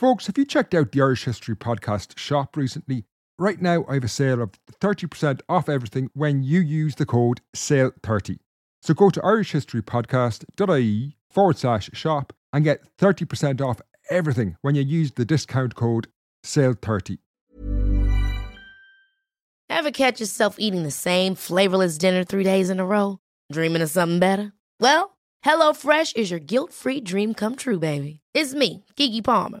Folks, have you checked out the Irish History Podcast shop recently? Right now, I have a sale of 30% off everything when you use the code SALE30. So go to irishhistorypodcast.ie forward slash shop and get 30% off everything when you use the discount code SALE30. Ever catch yourself eating the same flavorless dinner three days in a row? Dreaming of something better? Well, HelloFresh is your guilt free dream come true, baby. It's me, Keke Palmer.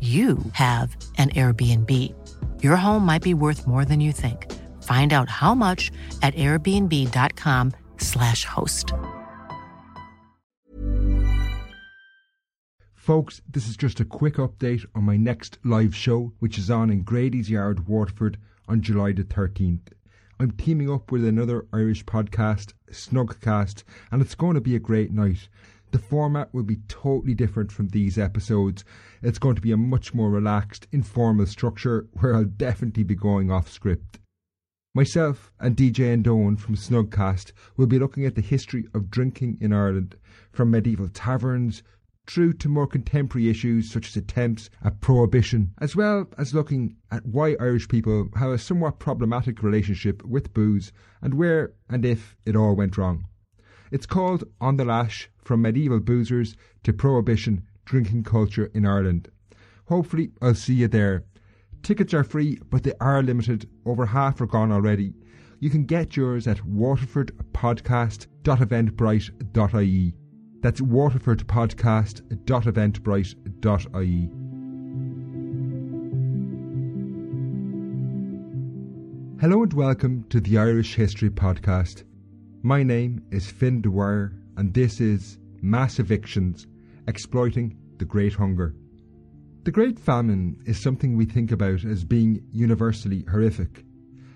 you have an Airbnb. Your home might be worth more than you think. Find out how much at airbnb.com/slash host. Folks, this is just a quick update on my next live show, which is on in Grady's Yard, Waterford, on July the 13th. I'm teaming up with another Irish podcast, Snugcast, and it's going to be a great night. The format will be totally different from these episodes. It's going to be a much more relaxed, informal structure where I'll definitely be going off script. Myself and DJ and Endone from Snugcast will be looking at the history of drinking in Ireland, from medieval taverns through to more contemporary issues such as attempts at prohibition, as well as looking at why Irish people have a somewhat problematic relationship with booze and where and if it all went wrong. It's called On the Lash From Medieval Boozers to Prohibition Drinking Culture in Ireland. Hopefully, I'll see you there. Tickets are free, but they are limited. Over half are gone already. You can get yours at waterfordpodcast.eventbrite.ie. That's waterfordpodcast.eventbrite.ie. Hello and welcome to the Irish History Podcast. My name is Fin Dwyer, and this is Mass Evictions Exploiting the Great Hunger. The Great Famine is something we think about as being universally horrific.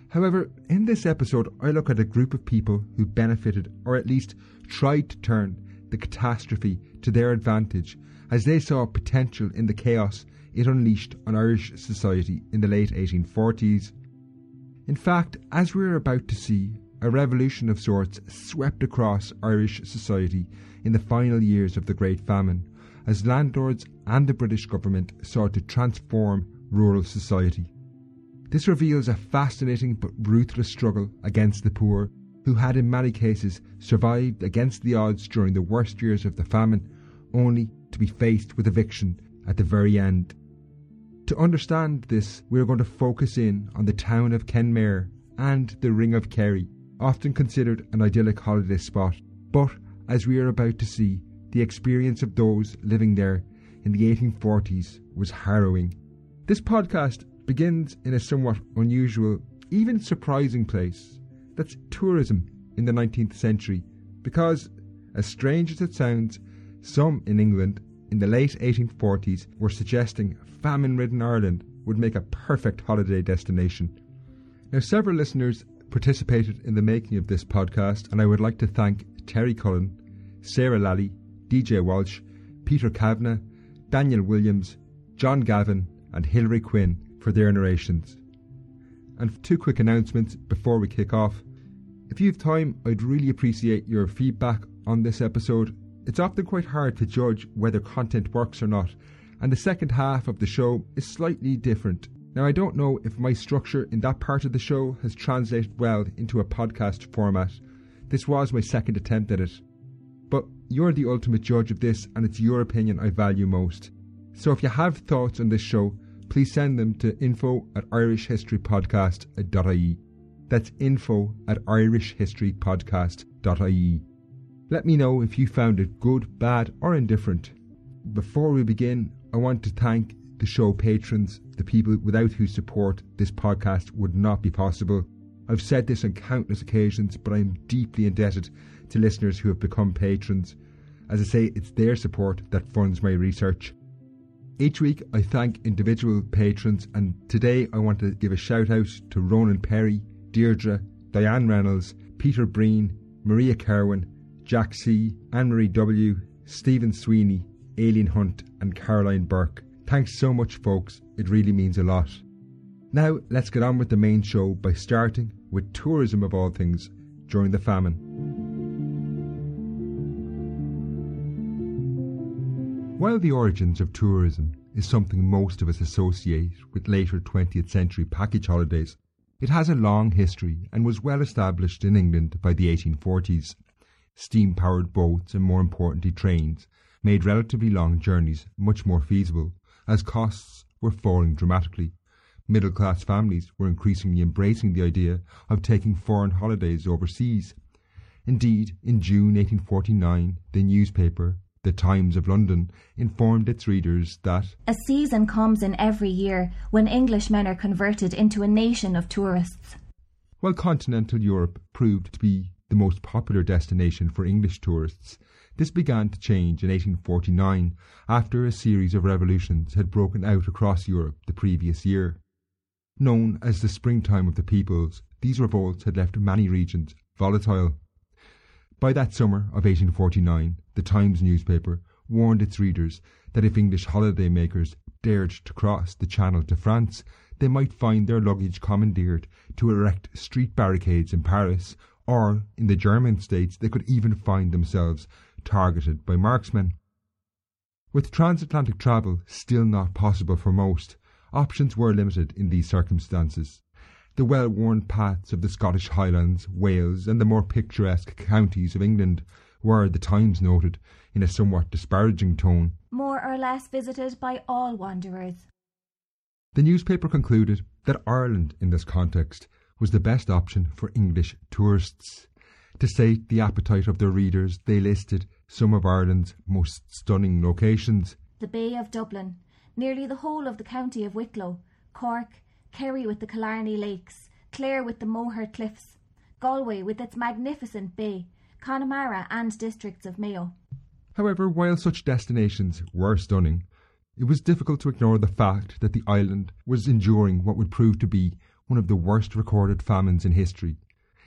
However, in this episode, I look at a group of people who benefited, or at least tried to turn, the catastrophe to their advantage as they saw potential in the chaos it unleashed on Irish society in the late 1840s. In fact, as we're about to see, a revolution of sorts swept across Irish society in the final years of the Great Famine, as landlords and the British government sought to transform rural society. This reveals a fascinating but ruthless struggle against the poor, who had in many cases survived against the odds during the worst years of the famine, only to be faced with eviction at the very end. To understand this, we are going to focus in on the town of Kenmare and the Ring of Kerry, often considered an idyllic holiday spot, but as we are about to see, the experience of those living there in the 1840s was harrowing. This podcast begins in a somewhat unusual, even surprising place that's tourism in the 19th century, because, as strange as it sounds, some in England in the late 1840s were suggesting famine ridden Ireland would make a perfect holiday destination. Now, several listeners participated in the making of this podcast, and I would like to thank Terry Cullen, Sarah Lally, DJ Walsh, Peter Kavanagh, Daniel Williams, John Gavin, and Hilary Quinn for their narrations. And two quick announcements before we kick off. If you have time, I'd really appreciate your feedback on this episode. It's often quite hard to judge whether content works or not, and the second half of the show is slightly different. Now, I don't know if my structure in that part of the show has translated well into a podcast format. This was my second attempt at it. But you're the ultimate judge of this, and it's your opinion I value most. So if you have thoughts on this show, please send them to info at irishhistorypodcast.ie. That's info at irishhistorypodcast.ie. Let me know if you found it good, bad, or indifferent. Before we begin, I want to thank the show patrons, the people without whose support this podcast would not be possible. I've said this on countless occasions, but I am deeply indebted to listeners who have become patrons. As I say, it's their support that funds my research. Each week, I thank individual patrons, and today I want to give a shout out to Ronan Perry, Deirdre, Diane Reynolds, Peter Breen, Maria Kerwin, Jack C., Anne Marie W., Stephen Sweeney, Aileen Hunt, and Caroline Burke. Thanks so much, folks. It really means a lot. Now, let's get on with the main show by starting with tourism of all things during the famine. While the origins of tourism is something most of us associate with later 20th century package holidays, it has a long history and was well established in England by the 1840s. Steam powered boats and, more importantly, trains made relatively long journeys much more feasible as costs were falling dramatically. Middle class families were increasingly embracing the idea of taking foreign holidays overseas. Indeed, in June 1849, the newspaper the Times of London informed its readers that a season comes in every year when Englishmen are converted into a nation of tourists. While continental Europe proved to be the most popular destination for English tourists, this began to change in 1849 after a series of revolutions had broken out across Europe the previous year. Known as the springtime of the peoples, these revolts had left many regions volatile. By that summer of 1849, the Times newspaper warned its readers that if English holiday makers dared to cross the Channel to France, they might find their luggage commandeered to erect street barricades in Paris, or in the German states they could even find themselves targeted by marksmen. With transatlantic travel still not possible for most, options were limited in these circumstances. The well worn paths of the Scottish Highlands, Wales, and the more picturesque counties of England were, the Times noted, in a somewhat disparaging tone, more or less visited by all wanderers. The newspaper concluded that Ireland, in this context, was the best option for English tourists. To sate the appetite of their readers, they listed some of Ireland's most stunning locations. The Bay of Dublin, nearly the whole of the county of Wicklow, Cork, Kerry with the Killarney Lakes, Clare with the Moher Cliffs, Galway with its magnificent bay, Connemara and districts of Mayo. However, while such destinations were stunning, it was difficult to ignore the fact that the island was enduring what would prove to be one of the worst recorded famines in history.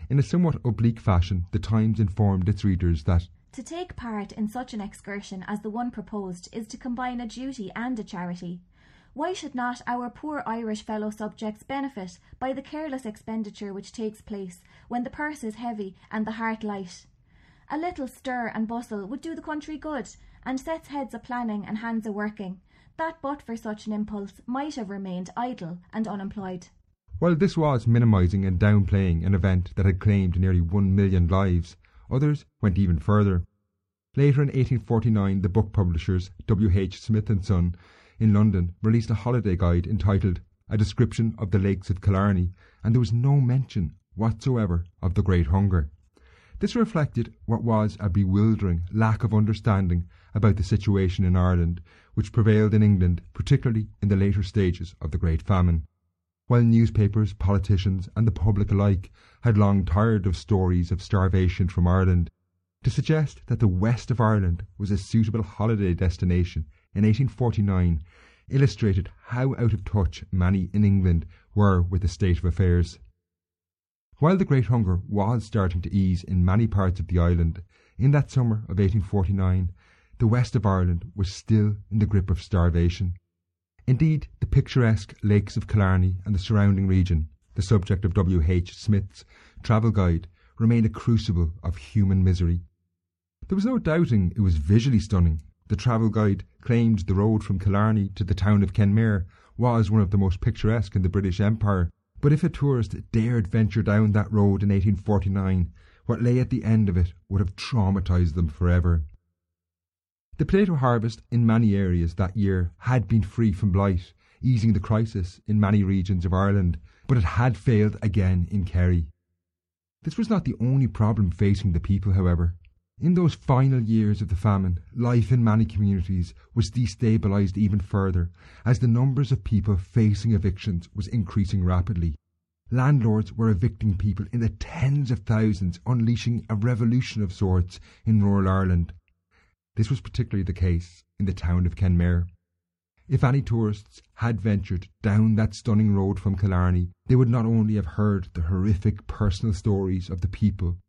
In a somewhat oblique fashion, the Times informed its readers that to take part in such an excursion as the one proposed is to combine a duty and a charity. Why should not our poor Irish fellow subjects benefit by the careless expenditure which takes place when the purse is heavy and the heart light? A little stir and bustle would do the country good, and sets heads a planning and hands a working, that but for such an impulse might have remained idle and unemployed. While this was minimising and downplaying an event that had claimed nearly one million lives, others went even further. Later in 1849, the book publishers W. H. Smith and Son in London released a holiday guide entitled A Description of the Lakes of Killarney, and there was no mention whatsoever of the Great Hunger. This reflected what was a bewildering lack of understanding about the situation in Ireland which prevailed in England, particularly in the later stages of the Great Famine. While newspapers, politicians, and the public alike had long tired of stories of starvation from Ireland, to suggest that the west of Ireland was a suitable holiday destination in 1849 illustrated how out of touch many in England were with the state of affairs. While the Great Hunger was starting to ease in many parts of the island, in that summer of 1849, the west of Ireland was still in the grip of starvation. Indeed, the picturesque lakes of Killarney and the surrounding region, the subject of W. H. Smith's travel guide, remained a crucible of human misery. There was no doubting it was visually stunning. The travel guide claimed the road from Killarney to the town of Kenmare was one of the most picturesque in the British Empire, but if a tourist dared venture down that road in 1849, what lay at the end of it would have traumatised them forever. The potato harvest in many areas that year had been free from blight, easing the crisis in many regions of Ireland, but it had failed again in Kerry. This was not the only problem facing the people, however. In those final years of the famine, life in many communities was destabilised even further as the numbers of people facing evictions was increasing rapidly. Landlords were evicting people in the tens of thousands, unleashing a revolution of sorts in rural Ireland. This was particularly the case in the town of Kenmare. If any tourists had ventured down that stunning road from Killarney, they would not only have heard the horrific personal stories of the people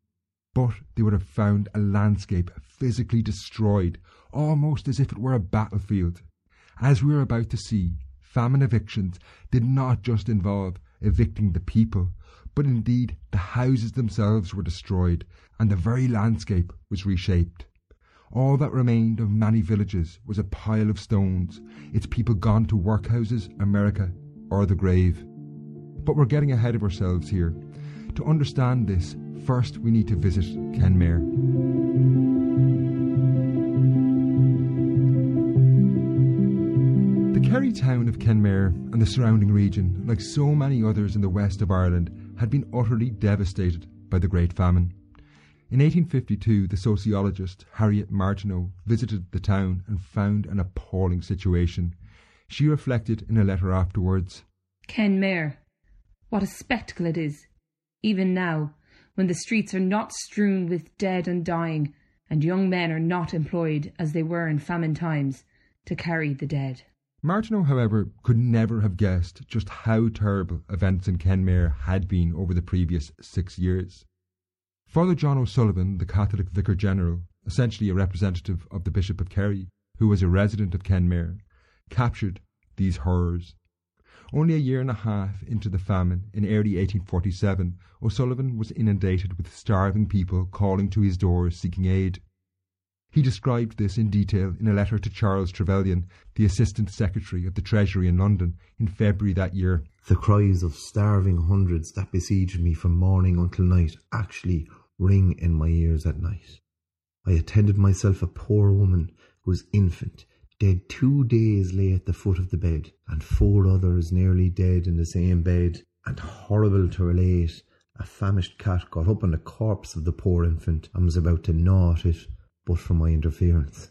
but they would have found a landscape physically destroyed, almost as if it were a battlefield. As we are about to see, famine evictions did not just involve evicting the people, but indeed the houses themselves were destroyed and the very landscape was reshaped. All that remained of many villages was a pile of stones, its people gone to workhouses, America, or the grave. But we're getting ahead of ourselves here. To understand this, first we need to visit Kenmare. The Kerry town of Kenmare and the surrounding region, like so many others in the west of Ireland, had been utterly devastated by the Great Famine. In 1852, the sociologist Harriet Martineau visited the town and found an appalling situation. She reflected in a letter afterwards Kenmare, what a spectacle it is! even now, when the streets are not strewn with dead and dying, and young men are not employed, as they were in famine times, to carry the dead. Martineau, however, could never have guessed just how terrible events in Kenmare had been over the previous six years. Father John O'Sullivan, the Catholic Vicar General, essentially a representative of the Bishop of Kerry, who was a resident of Kenmare, captured these horrors only a year and a half into the famine, in early 1847, O'Sullivan was inundated with starving people calling to his doors seeking aid. He described this in detail in a letter to Charles Trevelyan, the Assistant Secretary of the Treasury in London, in February that year. The cries of starving hundreds that besieged me from morning until night actually ring in my ears at night. I attended myself a poor woman whose infant, dead two days lay at the foot of the bed, and four others nearly dead in the same bed. And horrible to relate, a famished cat got up on the corpse of the poor infant and was about to gnaw at it, but for my interference.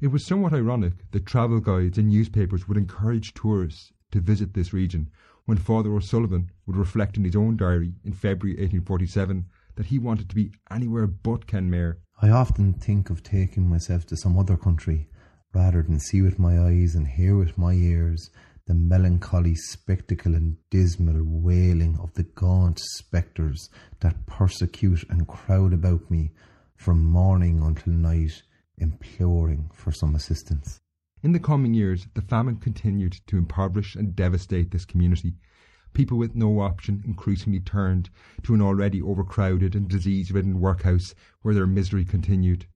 It was somewhat ironic that travel guides and newspapers would encourage tourists to visit this region when Father O'Sullivan would reflect in his own diary in February 1847 that he wanted to be anywhere but Kenmare. I often think of taking myself to some other country rather than see with my eyes and hear with my ears the melancholy spectacle and dismal wailing of the gaunt spectres that persecute and crowd about me from morning until night, imploring for some assistance. In the coming years, the famine continued to impoverish and devastate this community. People with no option increasingly turned to an already overcrowded and disease ridden workhouse where their misery continued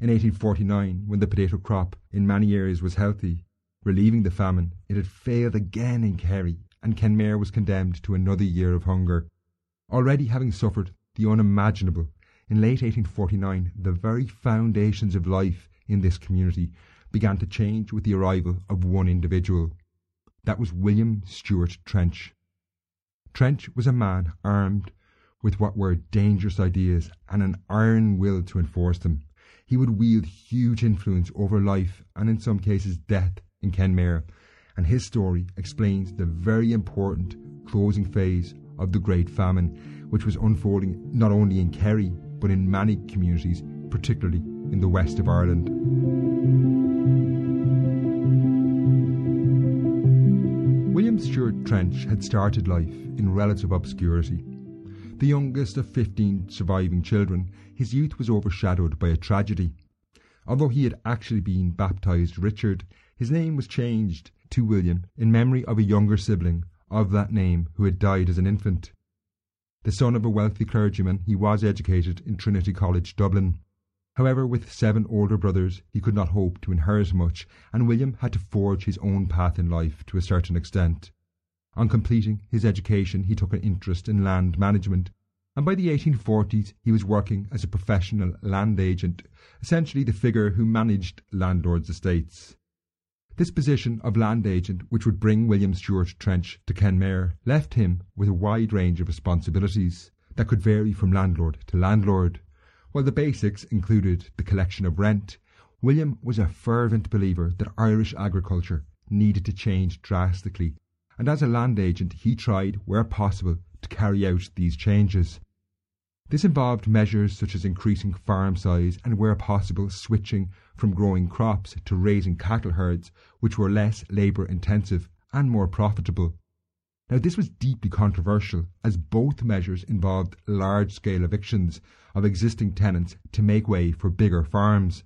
in 1849 when the potato crop in many areas was healthy, relieving the famine, it had failed again in Kerry, and Kenmare was condemned to another year of hunger. Already having suffered the unimaginable, in late 1849 the very foundations of life in this community began to change with the arrival of one individual. That was William Steuart Trench. Trench was a man armed with what were dangerous ideas and an iron will to enforce them he would wield huge influence over life and in some cases death in Kenmare, and his story explains the very important closing phase of the Great Famine, which was unfolding not only in Kerry but in many communities, particularly in the west of Ireland. William Steuart Trench had started life in relative obscurity. The youngest of 15 surviving children, his youth was overshadowed by a tragedy. Although he had actually been baptized Richard, his name was changed to William in memory of a younger sibling of that name who had died as an infant. The son of a wealthy clergyman, he was educated in Trinity College, Dublin. However, with seven older brothers, he could not hope to inherit much, and William had to forge his own path in life to a certain extent. On completing his education, he took an interest in land management, and by the 1840s he was working as a professional land agent, essentially the figure who managed landlords' estates. This position of land agent, which would bring William Steuart Trench to Kenmare, left him with a wide range of responsibilities that could vary from landlord to landlord. While the basics included the collection of rent, William was a fervent believer that Irish agriculture needed to change drastically, and as a land agent he tried, where possible, to carry out these changes. This involved measures such as increasing farm size and, where possible, switching from growing crops to raising cattle herds, which were less labour intensive and more profitable. Now, this was deeply controversial as both measures involved large scale evictions of existing tenants to make way for bigger farms.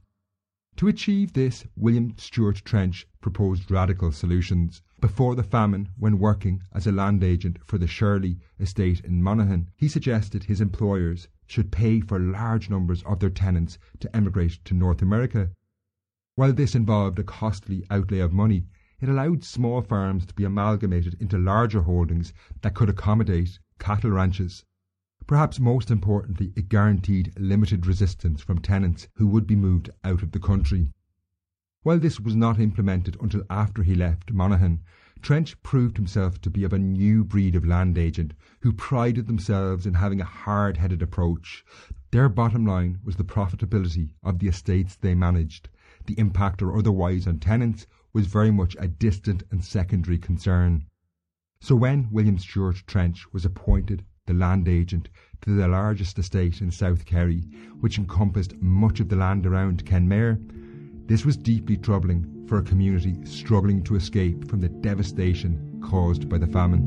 To achieve this, William Steuart Trench proposed radical solutions. Before the famine, when working as a land agent for the Shirley estate in Monaghan, he suggested his employers should pay for large numbers of their tenants to emigrate to North America. While this involved a costly outlay of money, it allowed small farms to be amalgamated into larger holdings that could accommodate cattle ranches. Perhaps most importantly, it guaranteed limited resistance from tenants who would be moved out of the country. While this was not implemented until after he left Monaghan, Trench proved himself to be of a new breed of land agent who prided themselves in having a hard headed approach. Their bottom line was the profitability of the estates they managed. The impact or otherwise on tenants was very much a distant and secondary concern. So when William Steuart Trench was appointed the land agent to the largest estate in South Kerry, which encompassed much of the land around Kenmare. This was deeply troubling for a community struggling to escape from the devastation caused by the famine.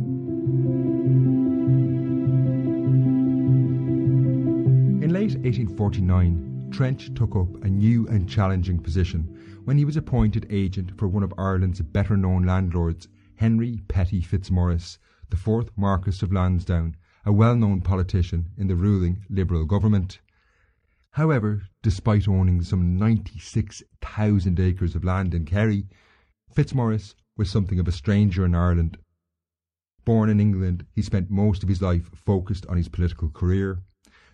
In late 1849, Trench took up a new and challenging position when he was appointed agent for one of Ireland's better known landlords, Henry Petty Fitzmaurice, the fourth Marquess of Lansdowne, a well known politician in the ruling Liberal government. However, despite owning some 96,000 acres of land in Kerry, Fitzmaurice was something of a stranger in Ireland. Born in England, he spent most of his life focused on his political career.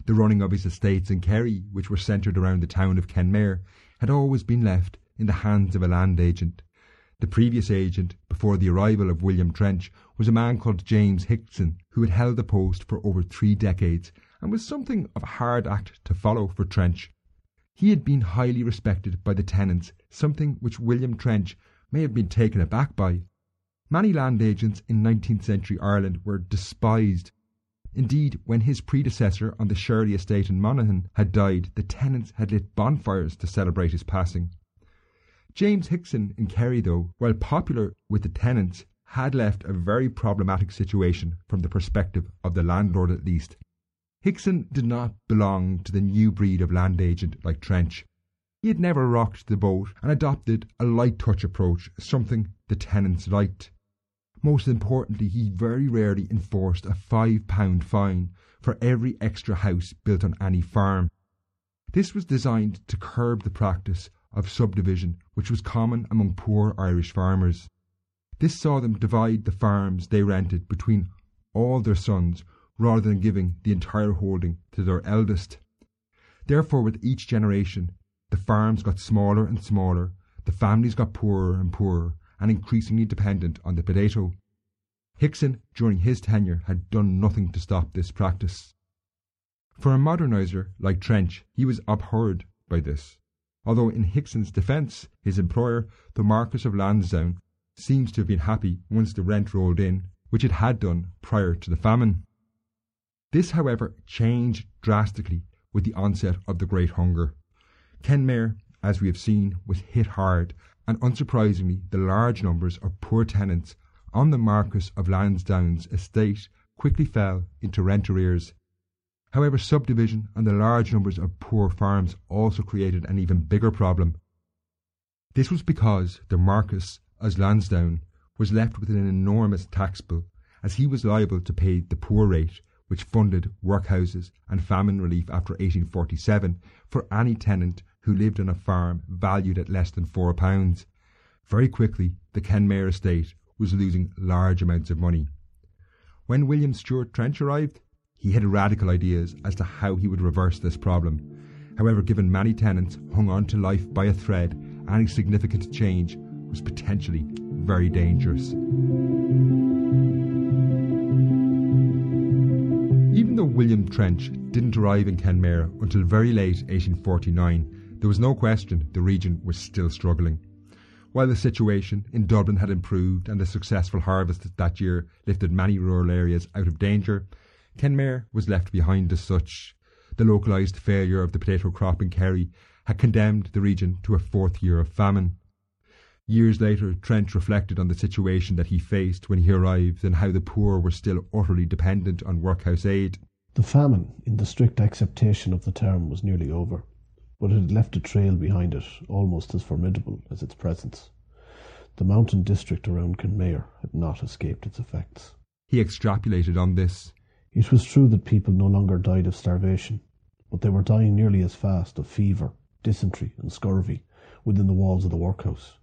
The running of his estates in Kerry, which were centred around the town of Kenmare, had always been left in the hands of a land agent. The previous agent, before the arrival of William Trench, was a man called James Hickson, who had held the post for over three decades and was something of a hard act to follow for Trench. He had been highly respected by the tenants, something which William Trench may have been taken aback by. Many land agents in 19th century Ireland were despised. Indeed, when his predecessor on the Shirley estate in Monaghan had died, the tenants had lit bonfires to celebrate his passing. James Hickson in Kerry, though, while popular with the tenants, had left a very problematic situation from the perspective of the landlord at least. Hickson did not belong to the new breed of land agent like Trench. He had never rocked the boat and adopted a light touch approach, something the tenants liked. Most importantly, he very rarely enforced a five pound fine for every extra house built on any farm. This was designed to curb the practice of subdivision which was common among poor Irish farmers. This saw them divide the farms they rented between all their sons rather than giving the entire holding to their eldest. Therefore, with each generation, the farms got smaller and smaller, the families got poorer and poorer, and increasingly dependent on the potato. Hickson, during his tenure, had done nothing to stop this practice. For a moderniser like Trench, he was abhorred by this although in Hickson's defence, his employer, the Marquess of Lansdowne, seems to have been happy once the rent rolled in, which it had done prior to the famine. This, however, changed drastically with the onset of the Great Hunger. Kenmare, as we have seen, was hit hard, and unsurprisingly, the large numbers of poor tenants on the Marquess of Lansdowne's estate quickly fell into rent arrears However, subdivision and the large numbers of poor farms also created an even bigger problem. This was because the Marquess, as Lansdowne, was left with an enormous tax bill, as he was liable to pay the poor rate, which funded workhouses and famine relief after 1847 for any tenant who lived on a farm valued at less than four pounds. Very quickly, the Kenmare estate was losing large amounts of money. When William Steuart Trench arrived, he had radical ideas as to how he would reverse this problem. However, given many tenants hung on to life by a thread, any significant change was potentially very dangerous. Even though William Trench didn't arrive in Kenmare until very late 1849, there was no question the region was still struggling. While the situation in Dublin had improved and the successful harvest that year lifted many rural areas out of danger, Kenmare was left behind as such. The localised failure of the potato crop in Kerry had condemned the region to a fourth year of famine. Years later, Trench reflected on the situation that he faced when he arrived and how the poor were still utterly dependent on workhouse aid. The famine, in the strict acceptation of the term, was nearly over but it had left a trail behind it almost as formidable as its presence. The mountain district around Kenmare had not escaped its effects. He extrapolated on this. It was true that people no longer died of starvation, but they were dying nearly as fast of fever, dysentery, and scurvy within the walls of the workhouse.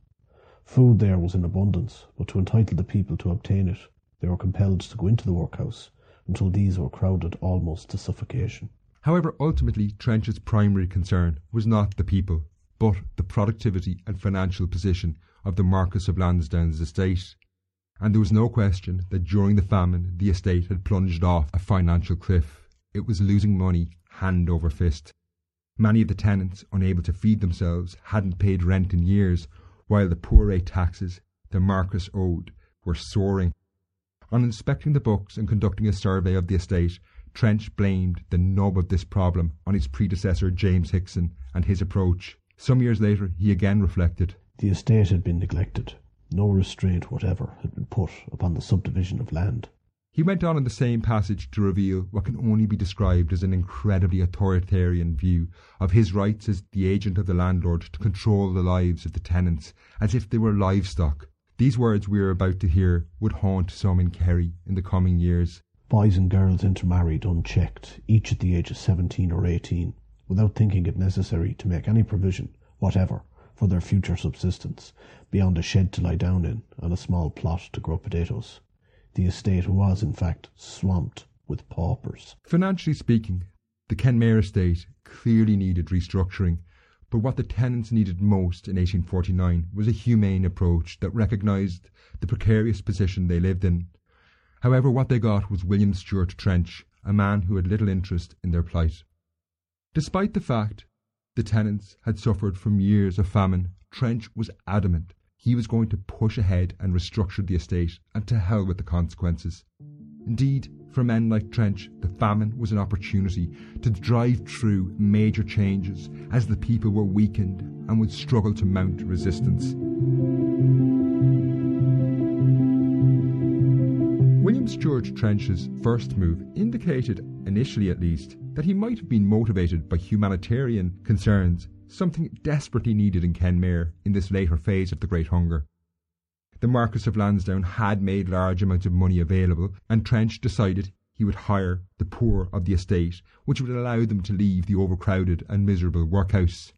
Food there was in abundance, but to entitle the people to obtain it, they were compelled to go into the workhouse until these were crowded almost to suffocation. However, ultimately, Trench's primary concern was not the people, but the productivity and financial position of the Marquess of Lansdowne's estate. And there was no question that during the famine the estate had plunged off a financial cliff. It was losing money hand over fist. Many of the tenants, unable to feed themselves, hadn't paid rent in years, while the poor rate taxes the Marquis owed were soaring. On inspecting the books and conducting a survey of the estate, Trench blamed the nub of this problem on his predecessor James Hickson and his approach. Some years later, he again reflected. The estate had been neglected. No restraint whatever had been put upon the subdivision of land. He went on in the same passage to reveal what can only be described as an incredibly authoritarian view of his rights as the agent of the landlord to control the lives of the tenants as if they were livestock. These words we are about to hear would haunt some in Kerry in the coming years. Boys and girls intermarried unchecked, each at the age of seventeen or eighteen, without thinking it necessary to make any provision whatever for their future subsistence, beyond a shed to lie down in and a small plot to grow potatoes. The estate was, in fact, swamped with paupers. Financially speaking, the Kenmare estate clearly needed restructuring, but what the tenants needed most in 1849 was a humane approach that recognised the precarious position they lived in However, what they got was William Steuart Trench, a man who had little interest in their plight. Despite the fact the tenants had suffered from years of famine, Trench was adamant he was going to push ahead and restructure the estate, and to hell with the consequences. Indeed, for men like Trench, the famine was an opportunity to drive through major changes as the people were weakened and would struggle to mount resistance. William Steuart Trench's first move indicated, initially at least, that he might have been motivated by humanitarian concerns, something desperately needed in Kenmare in this later phase of the Great Hunger. The Marquis of Lansdowne had made large amounts of money available, and Trench decided he would hire the poor of the estate, which would allow them to leave the overcrowded and miserable workhouse.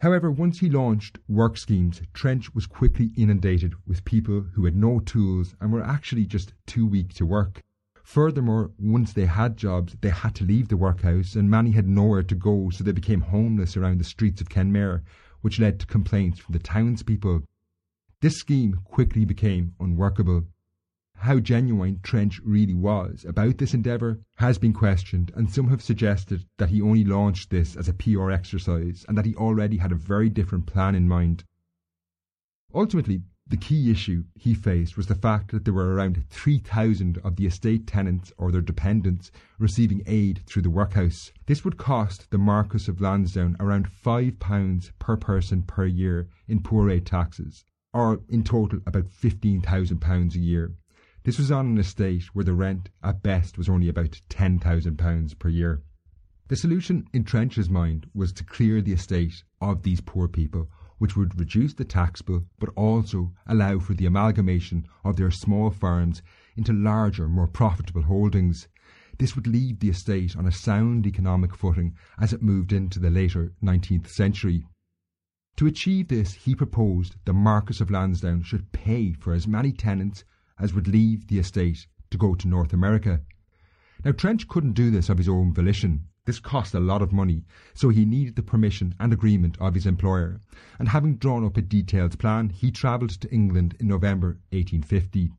However, once he launched work schemes, Trench was quickly inundated with people who had no tools and were actually just too weak to work. Furthermore, once they had jobs, they had to leave the workhouse, and many had nowhere to go, so they became homeless around the streets of Kenmare, which led to complaints from the townspeople. This scheme quickly became unworkable. How genuine Trench really was about this endeavour has been questioned, and some have suggested that he only launched this as a PR exercise and that he already had a very different plan in mind. Ultimately, the key issue he faced was the fact that there were around 3,000 of the estate tenants or their dependents receiving aid through the workhouse. This would cost the Marquess of Lansdowne around £5 per person per year in poor rate taxes, or in total about £15,000 a year. This was on an estate where the rent at best was only about £10,000 per year. The solution in Trench's mind was to clear the estate of these poor people, which would reduce the tax bill but also allow for the amalgamation of their small farms into larger, more profitable holdings. This would leave the estate on a sound economic footing as it moved into the later 19th century. To achieve this, he proposed the Marquess of Lansdowne should pay for as many tenants as would leave the estate to go to North America. Now, Trench couldn't do this of his own volition. This cost a lot of money, so he needed the permission and agreement of his employer. And having drawn up a detailed plan, he travelled to England in November 1850.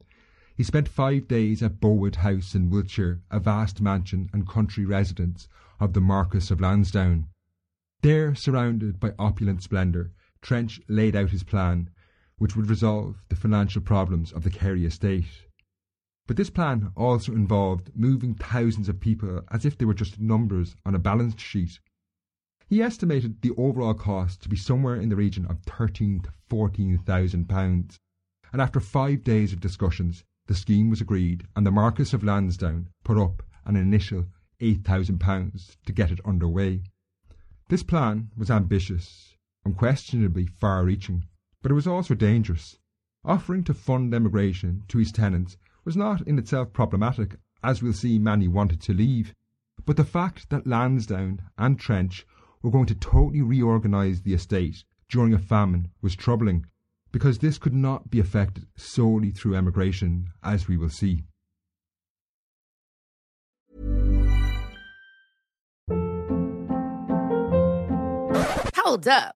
He spent five days at Bowood House in Wiltshire, a vast mansion and country residence of the Marquess of Lansdowne. There, surrounded by opulent splendour, Trench laid out his plan, which would resolve the financial problems of the Kerry estate. But this plan also involved moving thousands of people as if they were just numbers on a balance sheet. He estimated the overall cost to be somewhere in the region of thirteen to fourteen thousand pounds, and after five days of discussions, the scheme was agreed, and the Marquis of Lansdowne put up an initial £8,000 to get it under way. This plan was ambitious, unquestionably far reaching, but it was also dangerous. Offering to fund emigration to his tenants was not in itself problematic, as we'll see many wanted to leave, but the fact that Lansdowne and Trench were going to totally reorganise the estate during a famine was troubling because this could not be effected solely through emigration, as we will see. Hold up.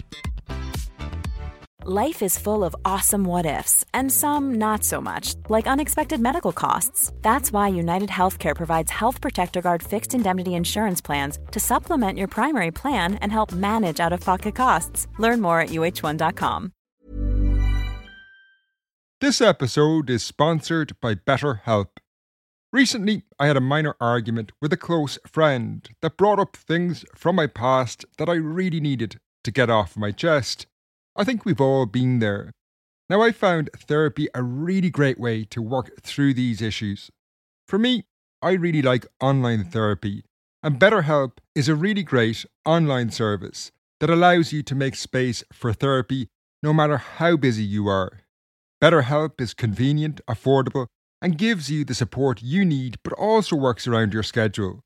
Life is full of awesome what ifs, and some not so much, like unexpected medical costs. That's why United Healthcare provides Health Protector Guard fixed indemnity insurance plans to supplement your primary plan and help manage out of pocket costs. Learn more at uh1.com. This episode is sponsored by BetterHelp. Recently, I had a minor argument with a close friend that brought up things from my past that I really needed to get off my chest. I think we've all been there. Now, I found therapy a really great way to work through these issues. For me, I really like online therapy, and BetterHelp is a really great online service that allows you to make space for therapy no matter how busy you are. BetterHelp is convenient, affordable, and gives you the support you need, but also works around your schedule.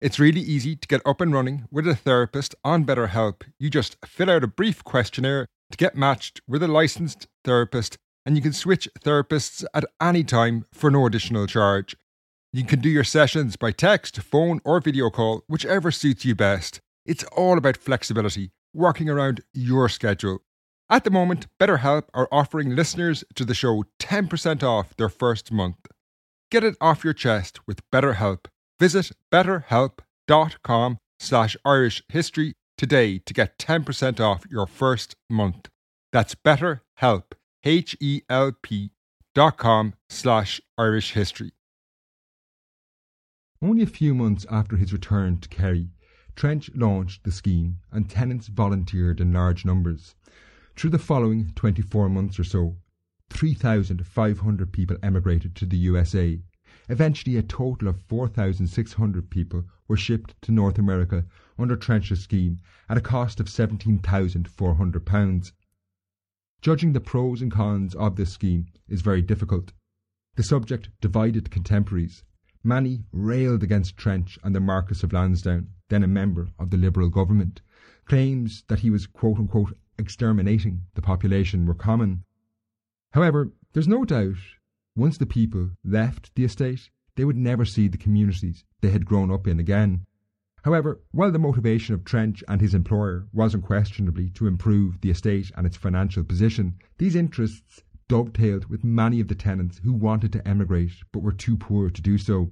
It's really easy to get up and running with a therapist on BetterHelp. You just fill out a brief questionnaire to get matched with a licensed therapist, and you can switch therapists at any time for no additional charge. You can do your sessions by text, phone, or video call, whichever suits you best. It's all about flexibility, working around your schedule. At the moment, BetterHelp are offering listeners to the show 10% off their first month. Get it off your chest with BetterHelp. Visit betterhelp.com slash Irish history today to get 10% off your first month. That's betterhelp, H-E-L-P dot com slash Irish history. Only a few months after his return to Kerry, Trench launched the scheme and tenants volunteered in large numbers. Through the following 24 months or so, 3,500 people emigrated to the USA. Eventually, a total of 4,600 people were shipped to North America under Trench's scheme at a cost of £17,400. Judging the pros and cons of this scheme is very difficult. The subject divided contemporaries. Many railed against Trench and the Marquess of Lansdowne, then a member of the Liberal government. Claims that he was quote unquote exterminating the population were common. However, there's no doubt once the people left the estate, they would never see the communities they had grown up in again. However, while the motivation of Trench and his employer was unquestionably to improve the estate and its financial position, these interests dovetailed with many of the tenants who wanted to emigrate but were too poor to do so.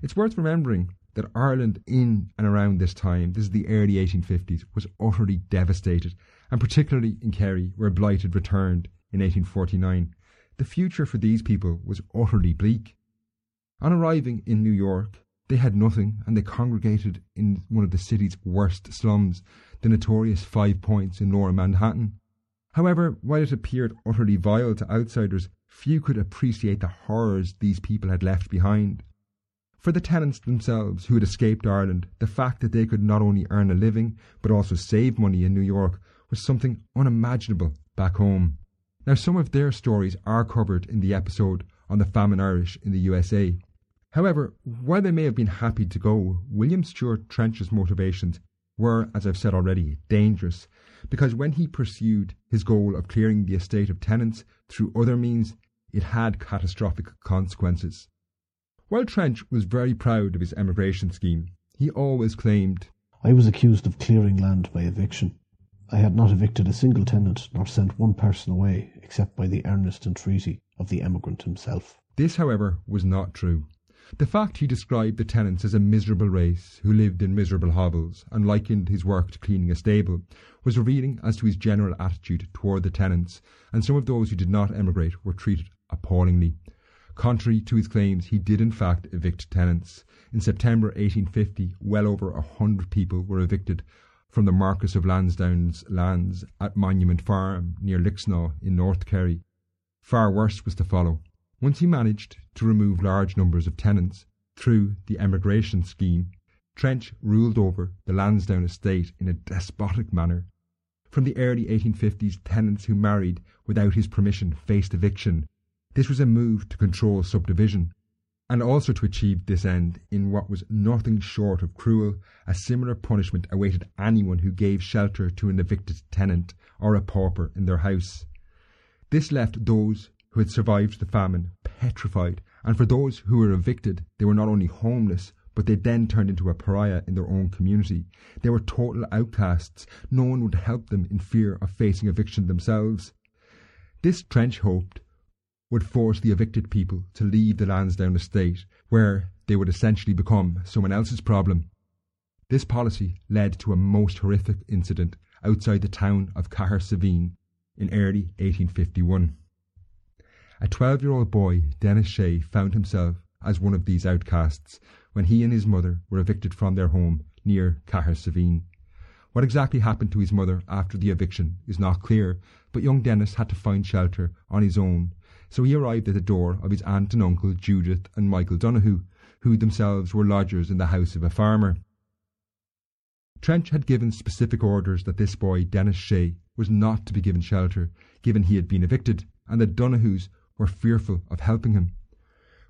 It's worth remembering that Ireland in and around this time, this is the early 1850s, was utterly devastated, and particularly in Kerry, where Blight had returned in 1849. The future for these people was utterly bleak. On arriving in New York, they had nothing, and they congregated in one of the city's worst slums, the notorious Five Points in lower Manhattan. However, while it appeared utterly vile to outsiders, few could appreciate the horrors these people had left behind. For the tenants themselves who had escaped Ireland, the fact that they could not only earn a living but also save money in New York was something unimaginable back home. Now, some of their stories are covered in the episode on the famine Irish in the USA. However, while they may have been happy to go, William Steuart Trench's motivations were, as I've said already, dangerous, because when he pursued his goal of clearing the estate of tenants through other means, it had catastrophic consequences. While Trench was very proud of his emigration scheme, he always claimed, I was accused of clearing land by eviction. I had not evicted a single tenant nor sent one person away except by the earnest entreaty of the emigrant himself. This, however, was not true. The fact he described the tenants as a miserable race who lived in miserable hovels and likened his work to cleaning a stable was revealing as to his general attitude toward the tenants, and some of those who did not emigrate were treated appallingly. Contrary to his claims, he did in fact evict tenants. In September 1850, well over a hundred people were evicted from the Marquess of Lansdowne's lands at Monument Farm near Lixnaw in North Kerry. Far worse was to follow. Once he managed to remove large numbers of tenants through the emigration scheme, Trench ruled over the Lansdowne estate in a despotic manner. From the early 1850s, tenants who married without his permission faced eviction. This was a move to control subdivision, and also to achieve this end in what was nothing short of cruel, a similar punishment awaited anyone who gave shelter to an evicted tenant or a pauper in their house. This left those who had survived the famine petrified, and for those who were evicted, they were not only homeless, but they then turned into a pariah in their own community. They were total outcasts. No one would help them in fear of facing eviction themselves. This Trench hoped would force the evicted people to leave the Lansdowne estate, where they would essentially become someone else's problem. This policy led to a most horrific incident outside the town of Cahersiveen in early 1851. A 12 year old boy, Denis Shea, found himself as one of these outcasts when he and his mother were evicted from their home near Cahersiveen. What exactly happened to his mother after the eviction is not clear, but young Denis had to find shelter on his own, so he arrived at the door of his aunt and uncle Judith and Michael Donoghue, who themselves were lodgers in the house of a farmer. Trench had given specific orders that this boy, Denis Shea, was not to be given shelter, given he had been evicted, and that Donoghues were fearful of helping him.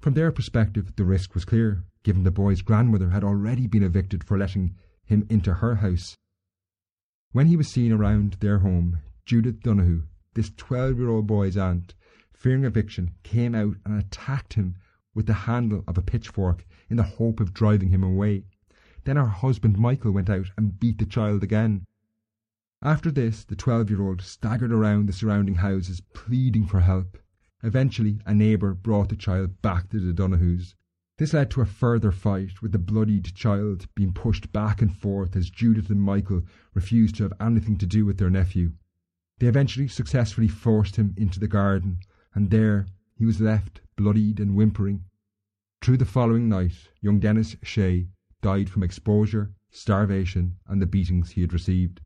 From their perspective, the risk was clear, given the boy's grandmother had already been evicted for letting him into her house. When he was seen around their home, Judith Donoghue, this 12 year old boy's aunt, fearing eviction, came out and attacked him with the handle of a pitchfork in the hope of driving him away. Then her husband Michael went out and beat the child again. After this, the 12 year old staggered around the surrounding houses, pleading for help. Eventually, a neighbour brought the child back to the Donoghues. This led to a further fight, with the bloodied child being pushed back and forth as Judith and Michael refused to have anything to do with their nephew. They eventually successfully forced him into the garden, and there he was left, bloodied and whimpering. Through the following night, young Denis Shea died from exposure, starvation, and the beatings he had received.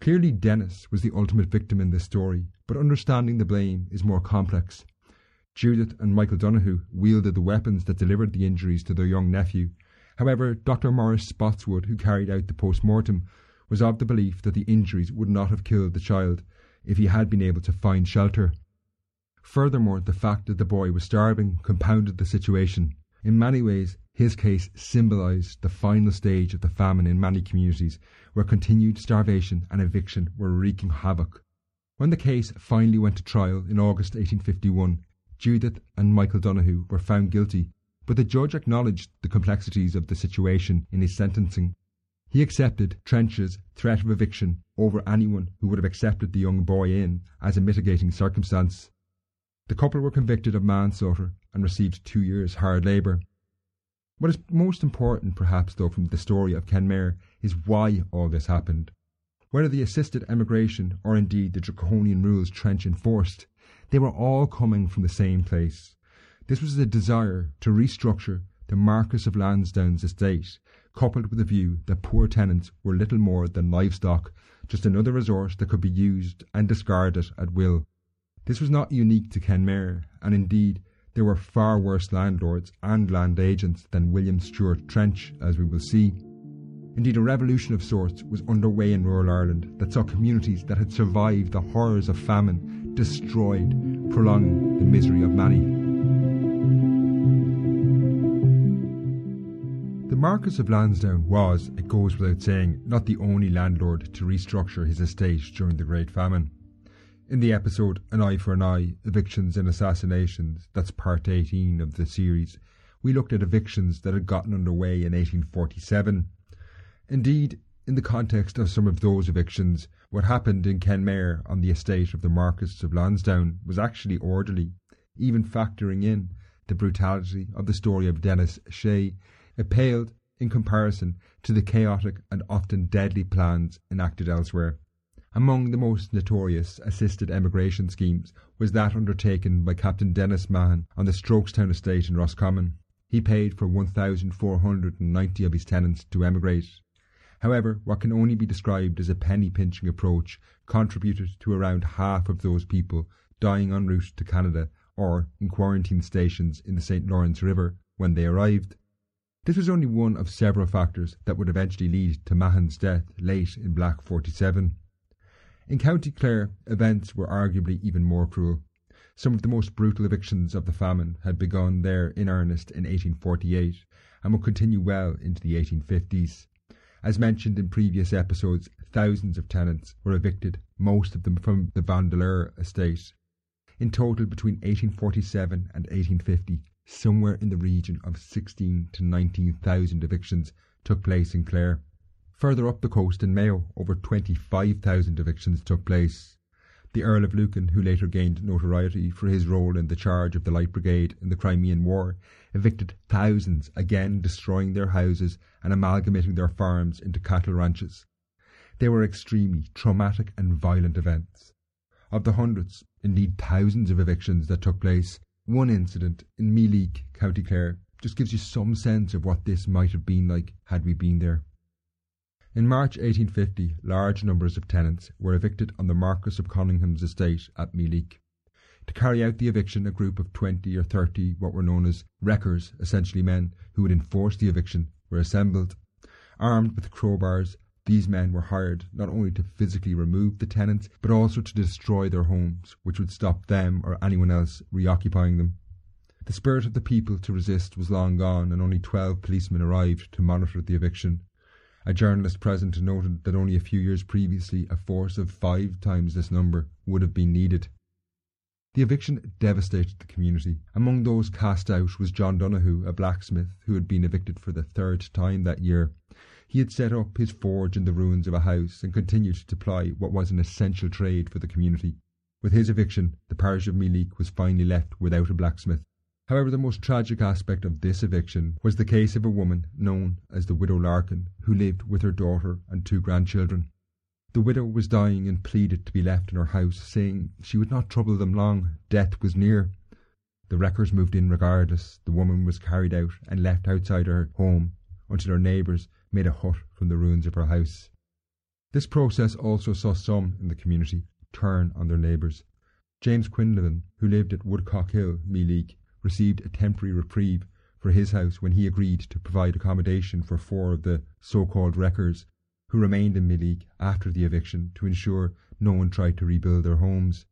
Clearly, Denis was the ultimate victim in this story, but understanding the blame is more complex. Judith and Michael Donoghue wielded the weapons that delivered the injuries to their young nephew. However, Dr. Morris Spotswood, who carried out the post mortem, was of the belief that the injuries would not have killed the child if he had been able to find shelter. Furthermore, the fact that the boy was starving compounded the situation. In many ways, his case symbolised the final stage of the famine in many communities, where continued starvation and eviction were wreaking havoc. When the case finally went to trial in August 1851, Judith and Michael Donoghue were found guilty, but the judge acknowledged the complexities of the situation in his sentencing. He accepted Trench's threat of eviction over anyone who would have accepted the young boy in as a mitigating circumstance. The couple were convicted of manslaughter and received two years' hard labour. What is most important, perhaps, though, from the story of Kenmare is why all this happened. Whether the assisted emigration or indeed the draconian rules Trench enforced, they were all coming from the same place. This was a desire to restructure the Marquess of Lansdowne's estate, coupled with the view that poor tenants were little more than livestock, just another resource that could be used and discarded at will. This was not unique to Kenmare, and indeed there were far worse landlords and land agents than William Steuart Trench, as we will see. Indeed, a revolution of sorts was underway in rural Ireland that saw communities that had survived the horrors of famine destroyed, prolonging the misery of many. The Marquess of Lansdowne was, it goes without saying, not the only landlord to restructure his estate during the Great Famine. In the episode An Eye for an Eye Evictions and Assassinations, that's part 18 of the series, we looked at evictions that had gotten underway in 1847. Indeed, in the context of some of those evictions, what happened in Kenmare on the estate of the Marquess of Lansdowne was actually orderly, even factoring in the brutality of the story of Denis Shea. It paled in comparison to the chaotic and often deadly plans enacted elsewhere. Among the most notorious assisted emigration schemes was that undertaken by Captain Denis Mahon on the Strokestown estate in Roscommon. He paid for 1,490 of his tenants to emigrate. However, what can only be described as a penny pinching approach contributed to around half of those people dying en route to Canada or in quarantine stations in the St. Lawrence River when they arrived. This was only one of several factors that would eventually lead to Mahon's death late in Black 47. In County Clare, events were arguably even more cruel. Some of the most brutal evictions of the famine had begun there in earnest in 1848 and would continue well into the 1850s. As mentioned in previous episodes, thousands of tenants were evicted, most of them from the Vandeleur estate. In total, between 1847 and 1850, somewhere in the region of 16 to 19,000 evictions took place in Clare. Further up the coast in Mayo, over 25,000 evictions took place. The Earl of Lucan, who later gained notoriety for his role in the charge of the Light Brigade in the Crimean War, evicted thousands, again destroying their houses and amalgamating their farms into cattle ranches. They were extremely traumatic and violent events. Of the hundreds, indeed thousands of evictions that took place, one incident in Meelick, County Clare, just gives you some sense of what this might have been like had we been there. In March 1850, large numbers of tenants were evicted on the Marquess of Conyngham's estate at Meelick. To carry out the eviction, a group of 20 or 30 what were known as wreckers, essentially men who would enforce the eviction, were assembled. Armed with crowbars, these men were hired not only to physically remove the tenants, but also to destroy their homes, which would stop them or anyone else reoccupying them. The spirit of the people to resist was long gone, and only twelve policemen arrived to monitor the eviction. A journalist present noted that only a few years previously a force of five times this number would have been needed. The eviction devastated the community. Among those cast out was John Donoghue, a blacksmith who had been evicted for the third time that year. He had set up his forge in the ruins of a house and continued to ply what was an essential trade for the community. With his eviction, the parish of Meelick was finally left without a blacksmith. However, the most tragic aspect of this eviction was the case of a woman known as the widow Larkin, who lived with her daughter and two grandchildren. The widow was dying and pleaded to be left in her house, saying she would not trouble them long, death was near. The wreckers moved in regardless. The woman was carried out and left outside her home until her neighbours made a hut from the ruins of her house. This process also saw some in the community turn on their neighbours. James Quinlivan, who lived at Woodcock Hill, Meelick, received a temporary reprieve for his house when he agreed to provide accommodation for four of the so-called wreckers who remained in Meelick after the eviction to ensure no one tried to rebuild their homes.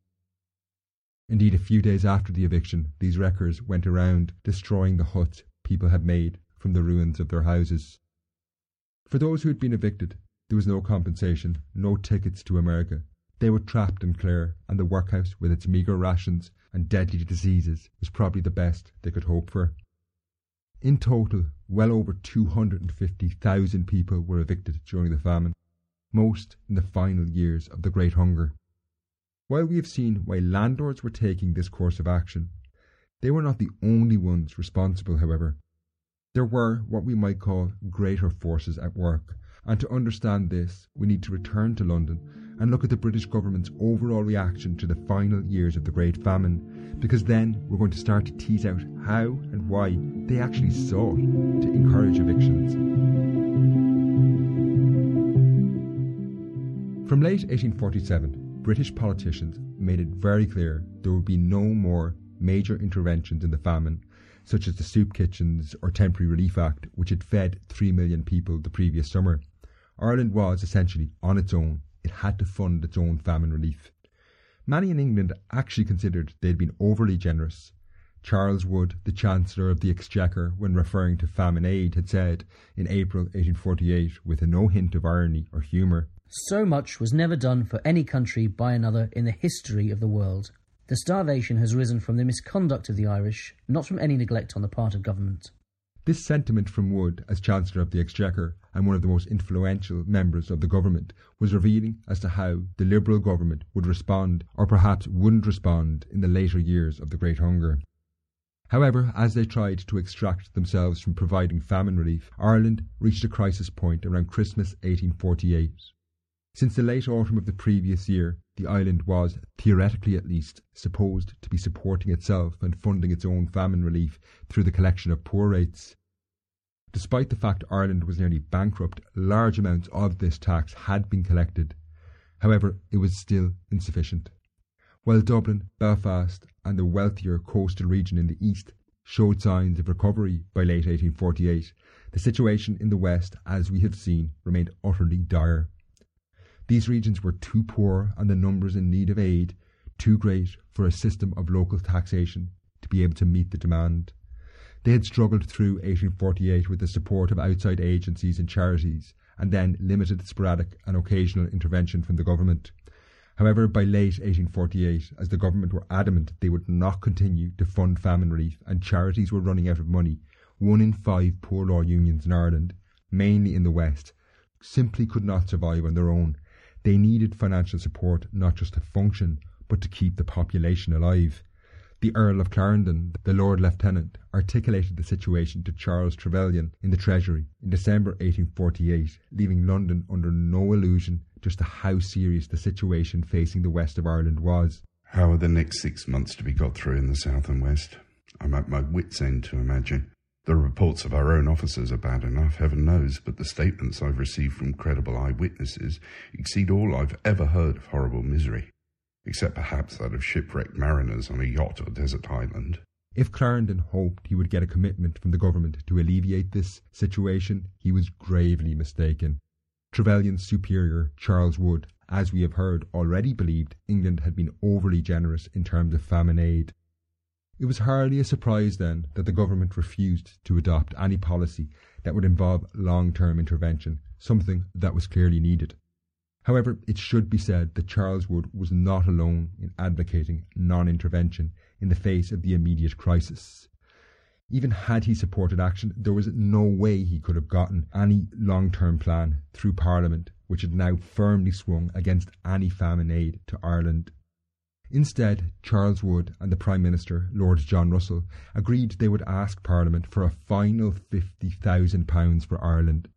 Indeed, a few days after the eviction, these wreckers went around destroying the huts people had made from the ruins of their houses. For those who had been evicted, there was no compensation, no tickets to America. They were trapped in Clare, and the workhouse, with its meagre rations and deadly diseases was probably the best they could hope for. In total, well over 250,000 people were evicted during the famine, most in the final years of the Great Hunger. While we have seen why landlords were taking this course of action, they were not the only ones responsible, however. There were what we might call greater forces at work, and to understand this, we need to return to London and look at the British government's overall reaction to the final years of the Great Famine, because then we're going to start to tease out how and why they actually sought to encourage evictions. From late 1847, British politicians made it very clear there would be no more major interventions in the famine, such as the Soup Kitchens or Temporary Relief Act, which had fed 3 million people the previous summer. Ireland was essentially on its own it had to fund its own famine relief. Many in England actually considered they had been overly generous. Charles Wood, the Chancellor of the Exchequer, when referring to famine aid, had said in April 1848, with no hint of irony or humour, So much was never done for any country by another in the history of the world. The starvation has risen from the misconduct of the Irish, not from any neglect on the part of government. This sentiment from Wood, as Chancellor of the Exchequer and one of the most influential members of the government, was revealing as to how the Liberal government would respond, or perhaps wouldn't respond, in the later years of the Great Hunger. However, as they tried to extract themselves from providing famine relief, Ireland reached a crisis point around Christmas 1848. Since the late autumn of the previous year, the island was, theoretically at least, supposed to be supporting itself and funding its own famine relief through the collection of poor rates. Despite the fact Ireland was nearly bankrupt, large amounts of this tax had been collected. However, it was still insufficient. While Dublin, Belfast, and the wealthier coastal region in the east showed signs of recovery by late 1848, the situation in the west, as we have seen, remained utterly dire. These regions were too poor and the numbers in need of aid too great for a system of local taxation to be able to meet the demand. They had struggled through 1848 with the support of outside agencies and charities, and then limited sporadic and occasional intervention from the government. However, by late 1848, as the government were adamant they would not continue to fund famine relief and charities were running out of money, one in five poor law unions in Ireland, mainly in the West, simply could not survive on their own. They needed financial support not just to function, but to keep the population alive. The Earl of Clarendon, the Lord Lieutenant, articulated the situation to Charles Trevelyan in the Treasury in December 1848, leaving London under no illusion just to how serious the situation facing the west of Ireland was. How are the next six months to be got through in the south and west? I'm at my wits' end to imagine. The reports of our own officers are bad enough, heaven knows, but the statements I've received from credible eyewitnesses exceed all I've ever heard of horrible misery, except perhaps that of shipwrecked mariners on a yacht or desert island. If Clarendon hoped he would get a commitment from the government to alleviate this situation, he was gravely mistaken. Trevelyan's superior, Charles Wood, as we have heard, already believed England had been overly generous in terms of famine aid. It was hardly a surprise then that the government refused to adopt any policy that would involve long term intervention, something that was clearly needed. However, it should be said that Charles Wood was not alone in advocating non intervention in the face of the immediate crisis. Even had he supported action, there was no way he could have gotten any long term plan through Parliament, which had now firmly swung against any famine aid to Ireland. Instead, Charles Wood and the Prime Minister, Lord John Russell, agreed they would ask Parliament for a final £50,000 for Ireland.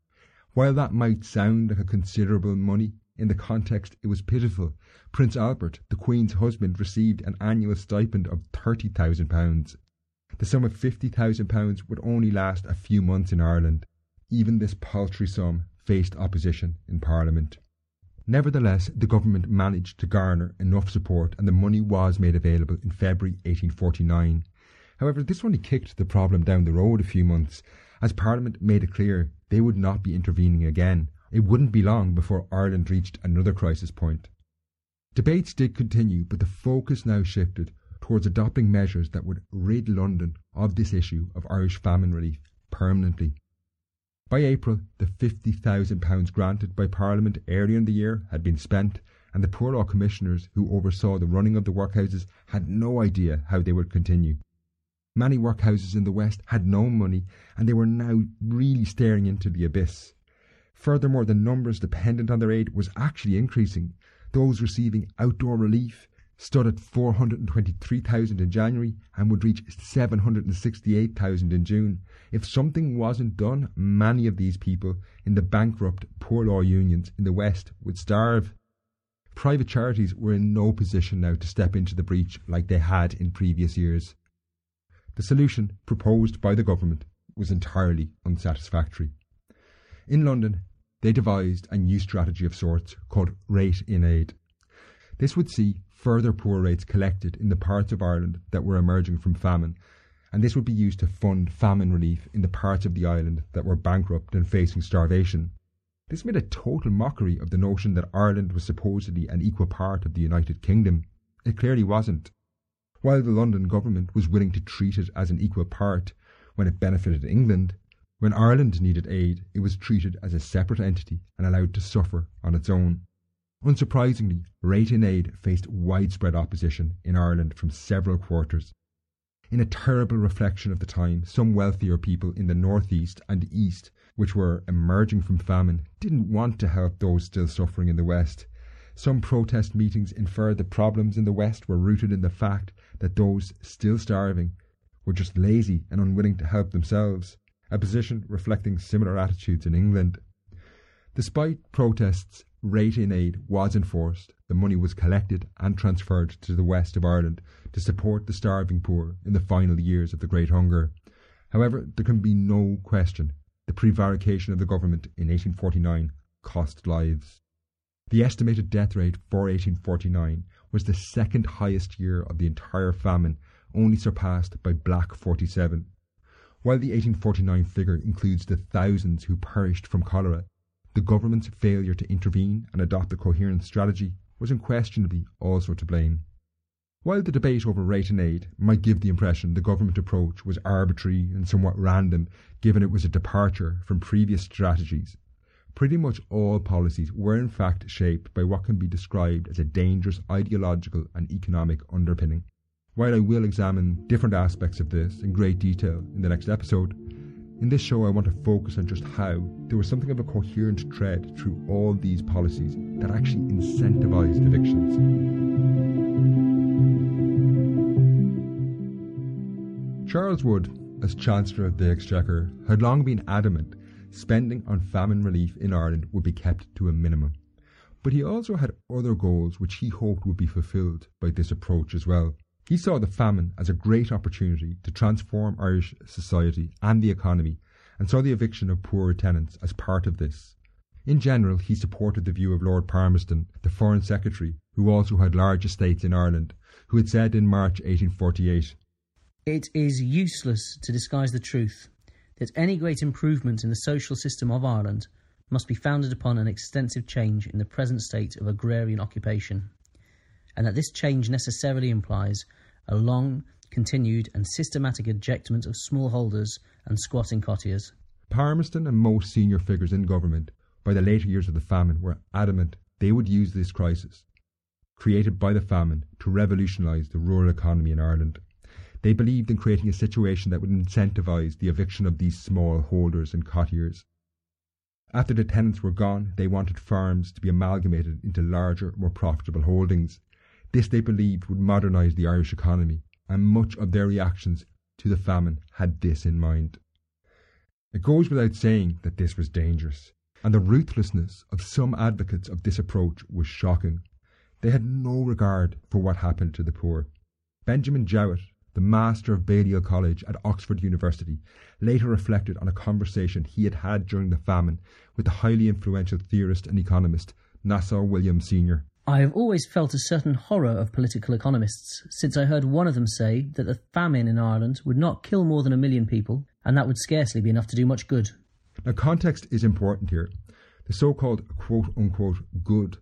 While that might sound like a considerable money, in the context it was pitiful. Prince Albert, the Queen's husband, received an annual stipend of £30,000. The sum of £50,000 would only last a few months in Ireland. Even this paltry sum faced opposition in Parliament. Nevertheless, the government managed to garner enough support and the money was made available in February 1849. However, this only kicked the problem down the road a few months, as Parliament made it clear they would not be intervening again. It wouldn't be long before Ireland reached another crisis point. Debates did continue, but the focus now shifted towards adopting measures that would rid London of this issue of Irish famine relief permanently. By April, the £50,000 granted by Parliament earlier in the year had been spent, and the Poor Law Commissioners who oversaw the running of the workhouses had no idea how they would continue. Many workhouses in the West had no money, and they were now really staring into the abyss. Furthermore, the numbers dependent on their aid was actually increasing. Those receiving outdoor relief stood at 423,000 in January and would reach 768,000 in June. If something wasn't done, many of these people in the bankrupt poor law unions in the West would starve. Private charities were in no position now to step into the breach like they had in previous years. The solution proposed by the government was entirely unsatisfactory. In London, they devised a new strategy of sorts called Rate in Aid. This would see further poor rates collected in the parts of Ireland that were emerging from famine, and this would be used to fund famine relief in the parts of the island that were bankrupt and facing starvation. This made a total mockery of the notion that Ireland was supposedly an equal part of the United Kingdom. It clearly wasn't. While the London government was willing to treat it as an equal part when it benefited England, when Ireland needed aid, it was treated as a separate entity and allowed to suffer on its own. Unsurprisingly, Rate in Aid faced widespread opposition in Ireland from several quarters. In a terrible reflection of the time, some wealthier people in the northeast and east, which were emerging from famine, didn't want to help those still suffering in the west. Some protest meetings inferred the problems in the west were rooted in the fact that those still starving were just lazy and unwilling to help themselves, a position reflecting similar attitudes in England. Despite protests, rate in aid was enforced. The money was collected and transferred to the west of Ireland to support the starving poor in the final years of the Great Hunger. However, there can be no question the prevarication of the government in 1849 cost lives. The estimated death rate for 1849 was the second highest year of the entire famine, only surpassed by Black 47. While the 1849 figure includes the thousands who perished from cholera, the government's failure to intervene and adopt a coherent strategy was unquestionably also to blame. While the debate over rate in aid might give the impression the government approach was arbitrary and somewhat random, given it was a departure from previous strategies, pretty much all policies were in fact shaped by what can be described as a dangerous ideological and economic underpinning. While I will examine different aspects of this in great detail in the next episode, in this show I want to focus on just how there was something of a coherent thread through all these policies that actually incentivised evictions. Charles Wood, as Chancellor of the Exchequer, had long been adamant spending on famine relief in Ireland would be kept to a minimum. But he also had other goals which he hoped would be fulfilled by this approach as well. He saw the famine as a great opportunity to transform Irish society and the economy, and saw the eviction of poorer tenants as part of this. In general, he supported the view of Lord Palmerston, the Foreign Secretary, who also had large estates in Ireland, who had said in March 1848 it is useless to disguise the truth that any great improvement in the social system of Ireland must be founded upon an extensive change in the present state of agrarian occupation, and that this change necessarily implies a long, continued, and systematic ejectment of smallholders and squatting cottiers. Palmerston and most senior figures in government by the later years of the famine were adamant they would use this crisis, created by the famine, to revolutionise the rural economy in Ireland. They believed in creating a situation that would incentivise the eviction of these small holders and cottiers. After the tenants were gone, they wanted farms to be amalgamated into larger, more profitable holdings. This they believed would modernise the Irish economy, and much of their reactions to the famine had this in mind. It goes without saying that this was dangerous, and the ruthlessness of some advocates of this approach was shocking. They had no regard for what happened to the poor. Benjamin Jowett, the master of Balliol College at Oxford University, later reflected on a conversation he had had during the famine with the highly influential theorist and economist Nassau William Senior I have always felt a certain horror of political economists, since I heard one of them say that the famine in Ireland would not kill more than a million people, and that would scarcely be enough to do much good. Now, context is important here. The so called quote unquote good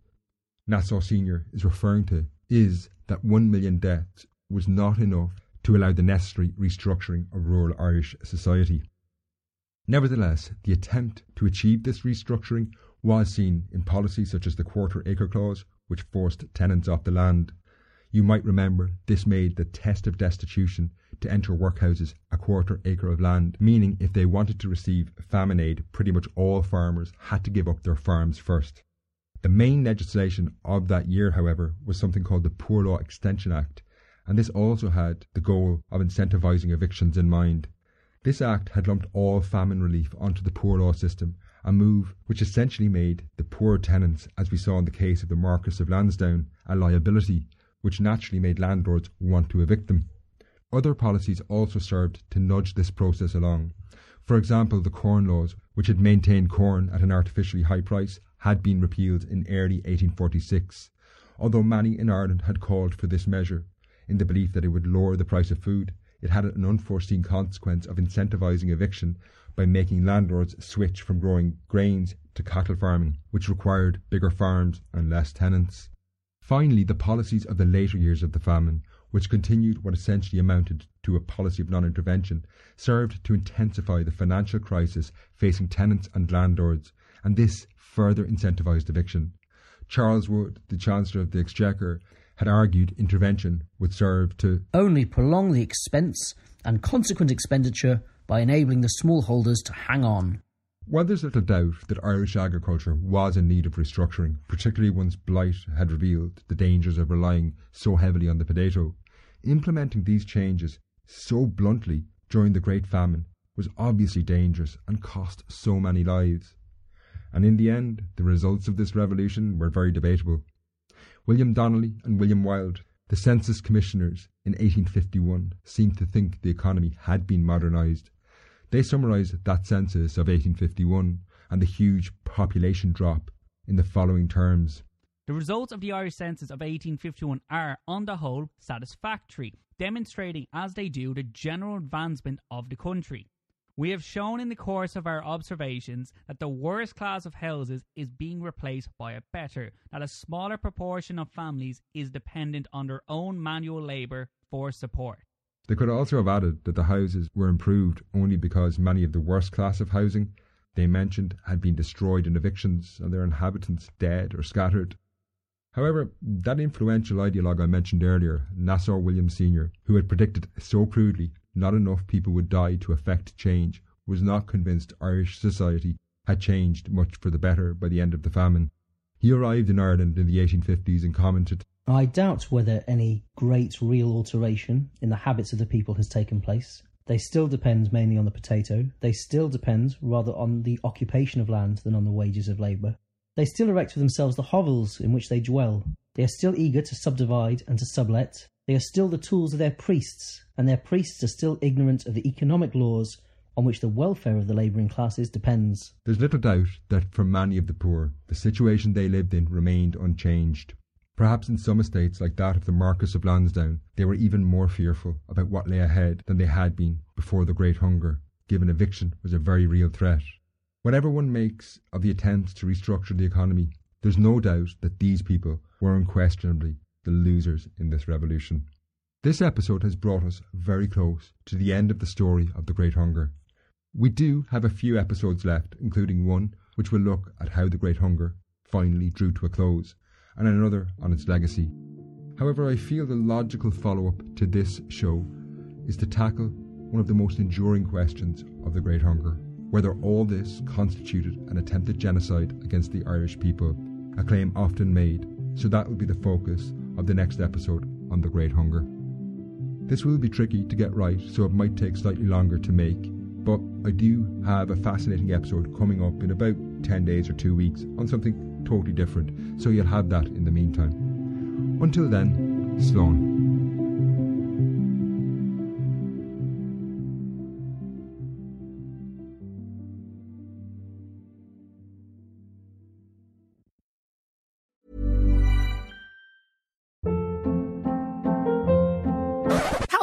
Nassau Senior is referring to is that one million deaths was not enough to allow the necessary restructuring of rural Irish society. Nevertheless, the attempt to achieve this restructuring was seen in policies such as the Quarter Acre Clause, which forced tenants off the land. You might remember this made the test of destitution to enter workhouses a quarter acre of land, meaning if they wanted to receive famine aid, pretty much all farmers had to give up their farms first. The main legislation of that year, however, was something called the Poor Law Extension Act, and this also had the goal of incentivising evictions in mind. This act had lumped all famine relief onto the poor law system, a move which essentially made the poor tenants, as we saw in the case of the Marquess of Lansdowne, a liability, which naturally made landlords want to evict them. Other policies also served to nudge this process along. For example, the Corn Laws, which had maintained corn at an artificially high price, had been repealed in early 1846. Although many in Ireland had called for this measure, in the belief that it would lower the price of food, it had an unforeseen consequence of incentivising eviction by making landlords switch from growing grains to cattle farming, which required bigger farms and less tenants. Finally, the policies of the later years of the famine which continued what essentially amounted to a policy of non intervention, served to intensify the financial crisis facing tenants and landlords, and this further incentivised eviction. Charles Wood, the Chancellor of the Exchequer, had argued intervention would serve to only prolong the expense and consequent expenditure by enabling the smallholders to hang on. While there's little doubt that Irish agriculture was in need of restructuring, particularly once blight had revealed the dangers of relying so heavily on the potato, implementing these changes so bluntly during the Great Famine was obviously dangerous and cost so many lives. And in the end, the results of this revolution were very debatable. William Donnelly and William Wilde, the census commissioners in 1851, seemed to think the economy had been modernised. They summarised that census of 1851 and the huge population drop in the following terms. The results of the Irish census of 1851 are, on the whole, satisfactory, demonstrating as they do the general advancement of the country. We have shown in the course of our observations that the worst class of houses is being replaced by a better, that a smaller proportion of families is dependent on their own manual labour for support. They could also have added that the houses were improved only because many of the worst class of housing they mentioned had been destroyed in evictions and their inhabitants dead or scattered. However, that influential ideologue I mentioned earlier, Nassau William Senior, who had predicted so crudely not enough people would die to effect change, was not convinced Irish society had changed much for the better by the end of the famine. He arrived in Ireland in the 1850s and commented, I doubt whether any great real alteration in the habits of the people has taken place. They still depend mainly on the potato. They still depend rather on the occupation of land than on the wages of labour. They still erect for themselves the hovels in which they dwell. They are still eager to subdivide and to sublet. They are still the tools of their priests, and their priests are still ignorant of the economic laws on which the welfare of the labouring classes depends. There's little doubt that for many of the poor, the situation they lived in remained unchanged. Perhaps in some estates like that of the Marquis of Lansdowne, they were even more fearful about what lay ahead than they had been before the Great Hunger, given eviction was a very real threat. Whatever one makes of the attempts to restructure the economy, there's no doubt that these people were unquestionably the losers in this revolution. This episode has brought us very close to the end of the story of the Great Hunger. We do have a few episodes left, including one which will look at how the Great Hunger finally drew to a close, and another on its legacy. However, I feel the logical follow up to this show is to tackle one of the most enduring questions of the Great Hunger whether all this constituted an attempted genocide against the Irish people, a claim often made, so that will be the focus of the next episode on the Great Hunger. This will be tricky to get right, so it might take slightly longer to make, but I do have a fascinating episode coming up in about 10 days or 2 weeks on something totally different, so you'll have that in the meantime. Until then, Slán.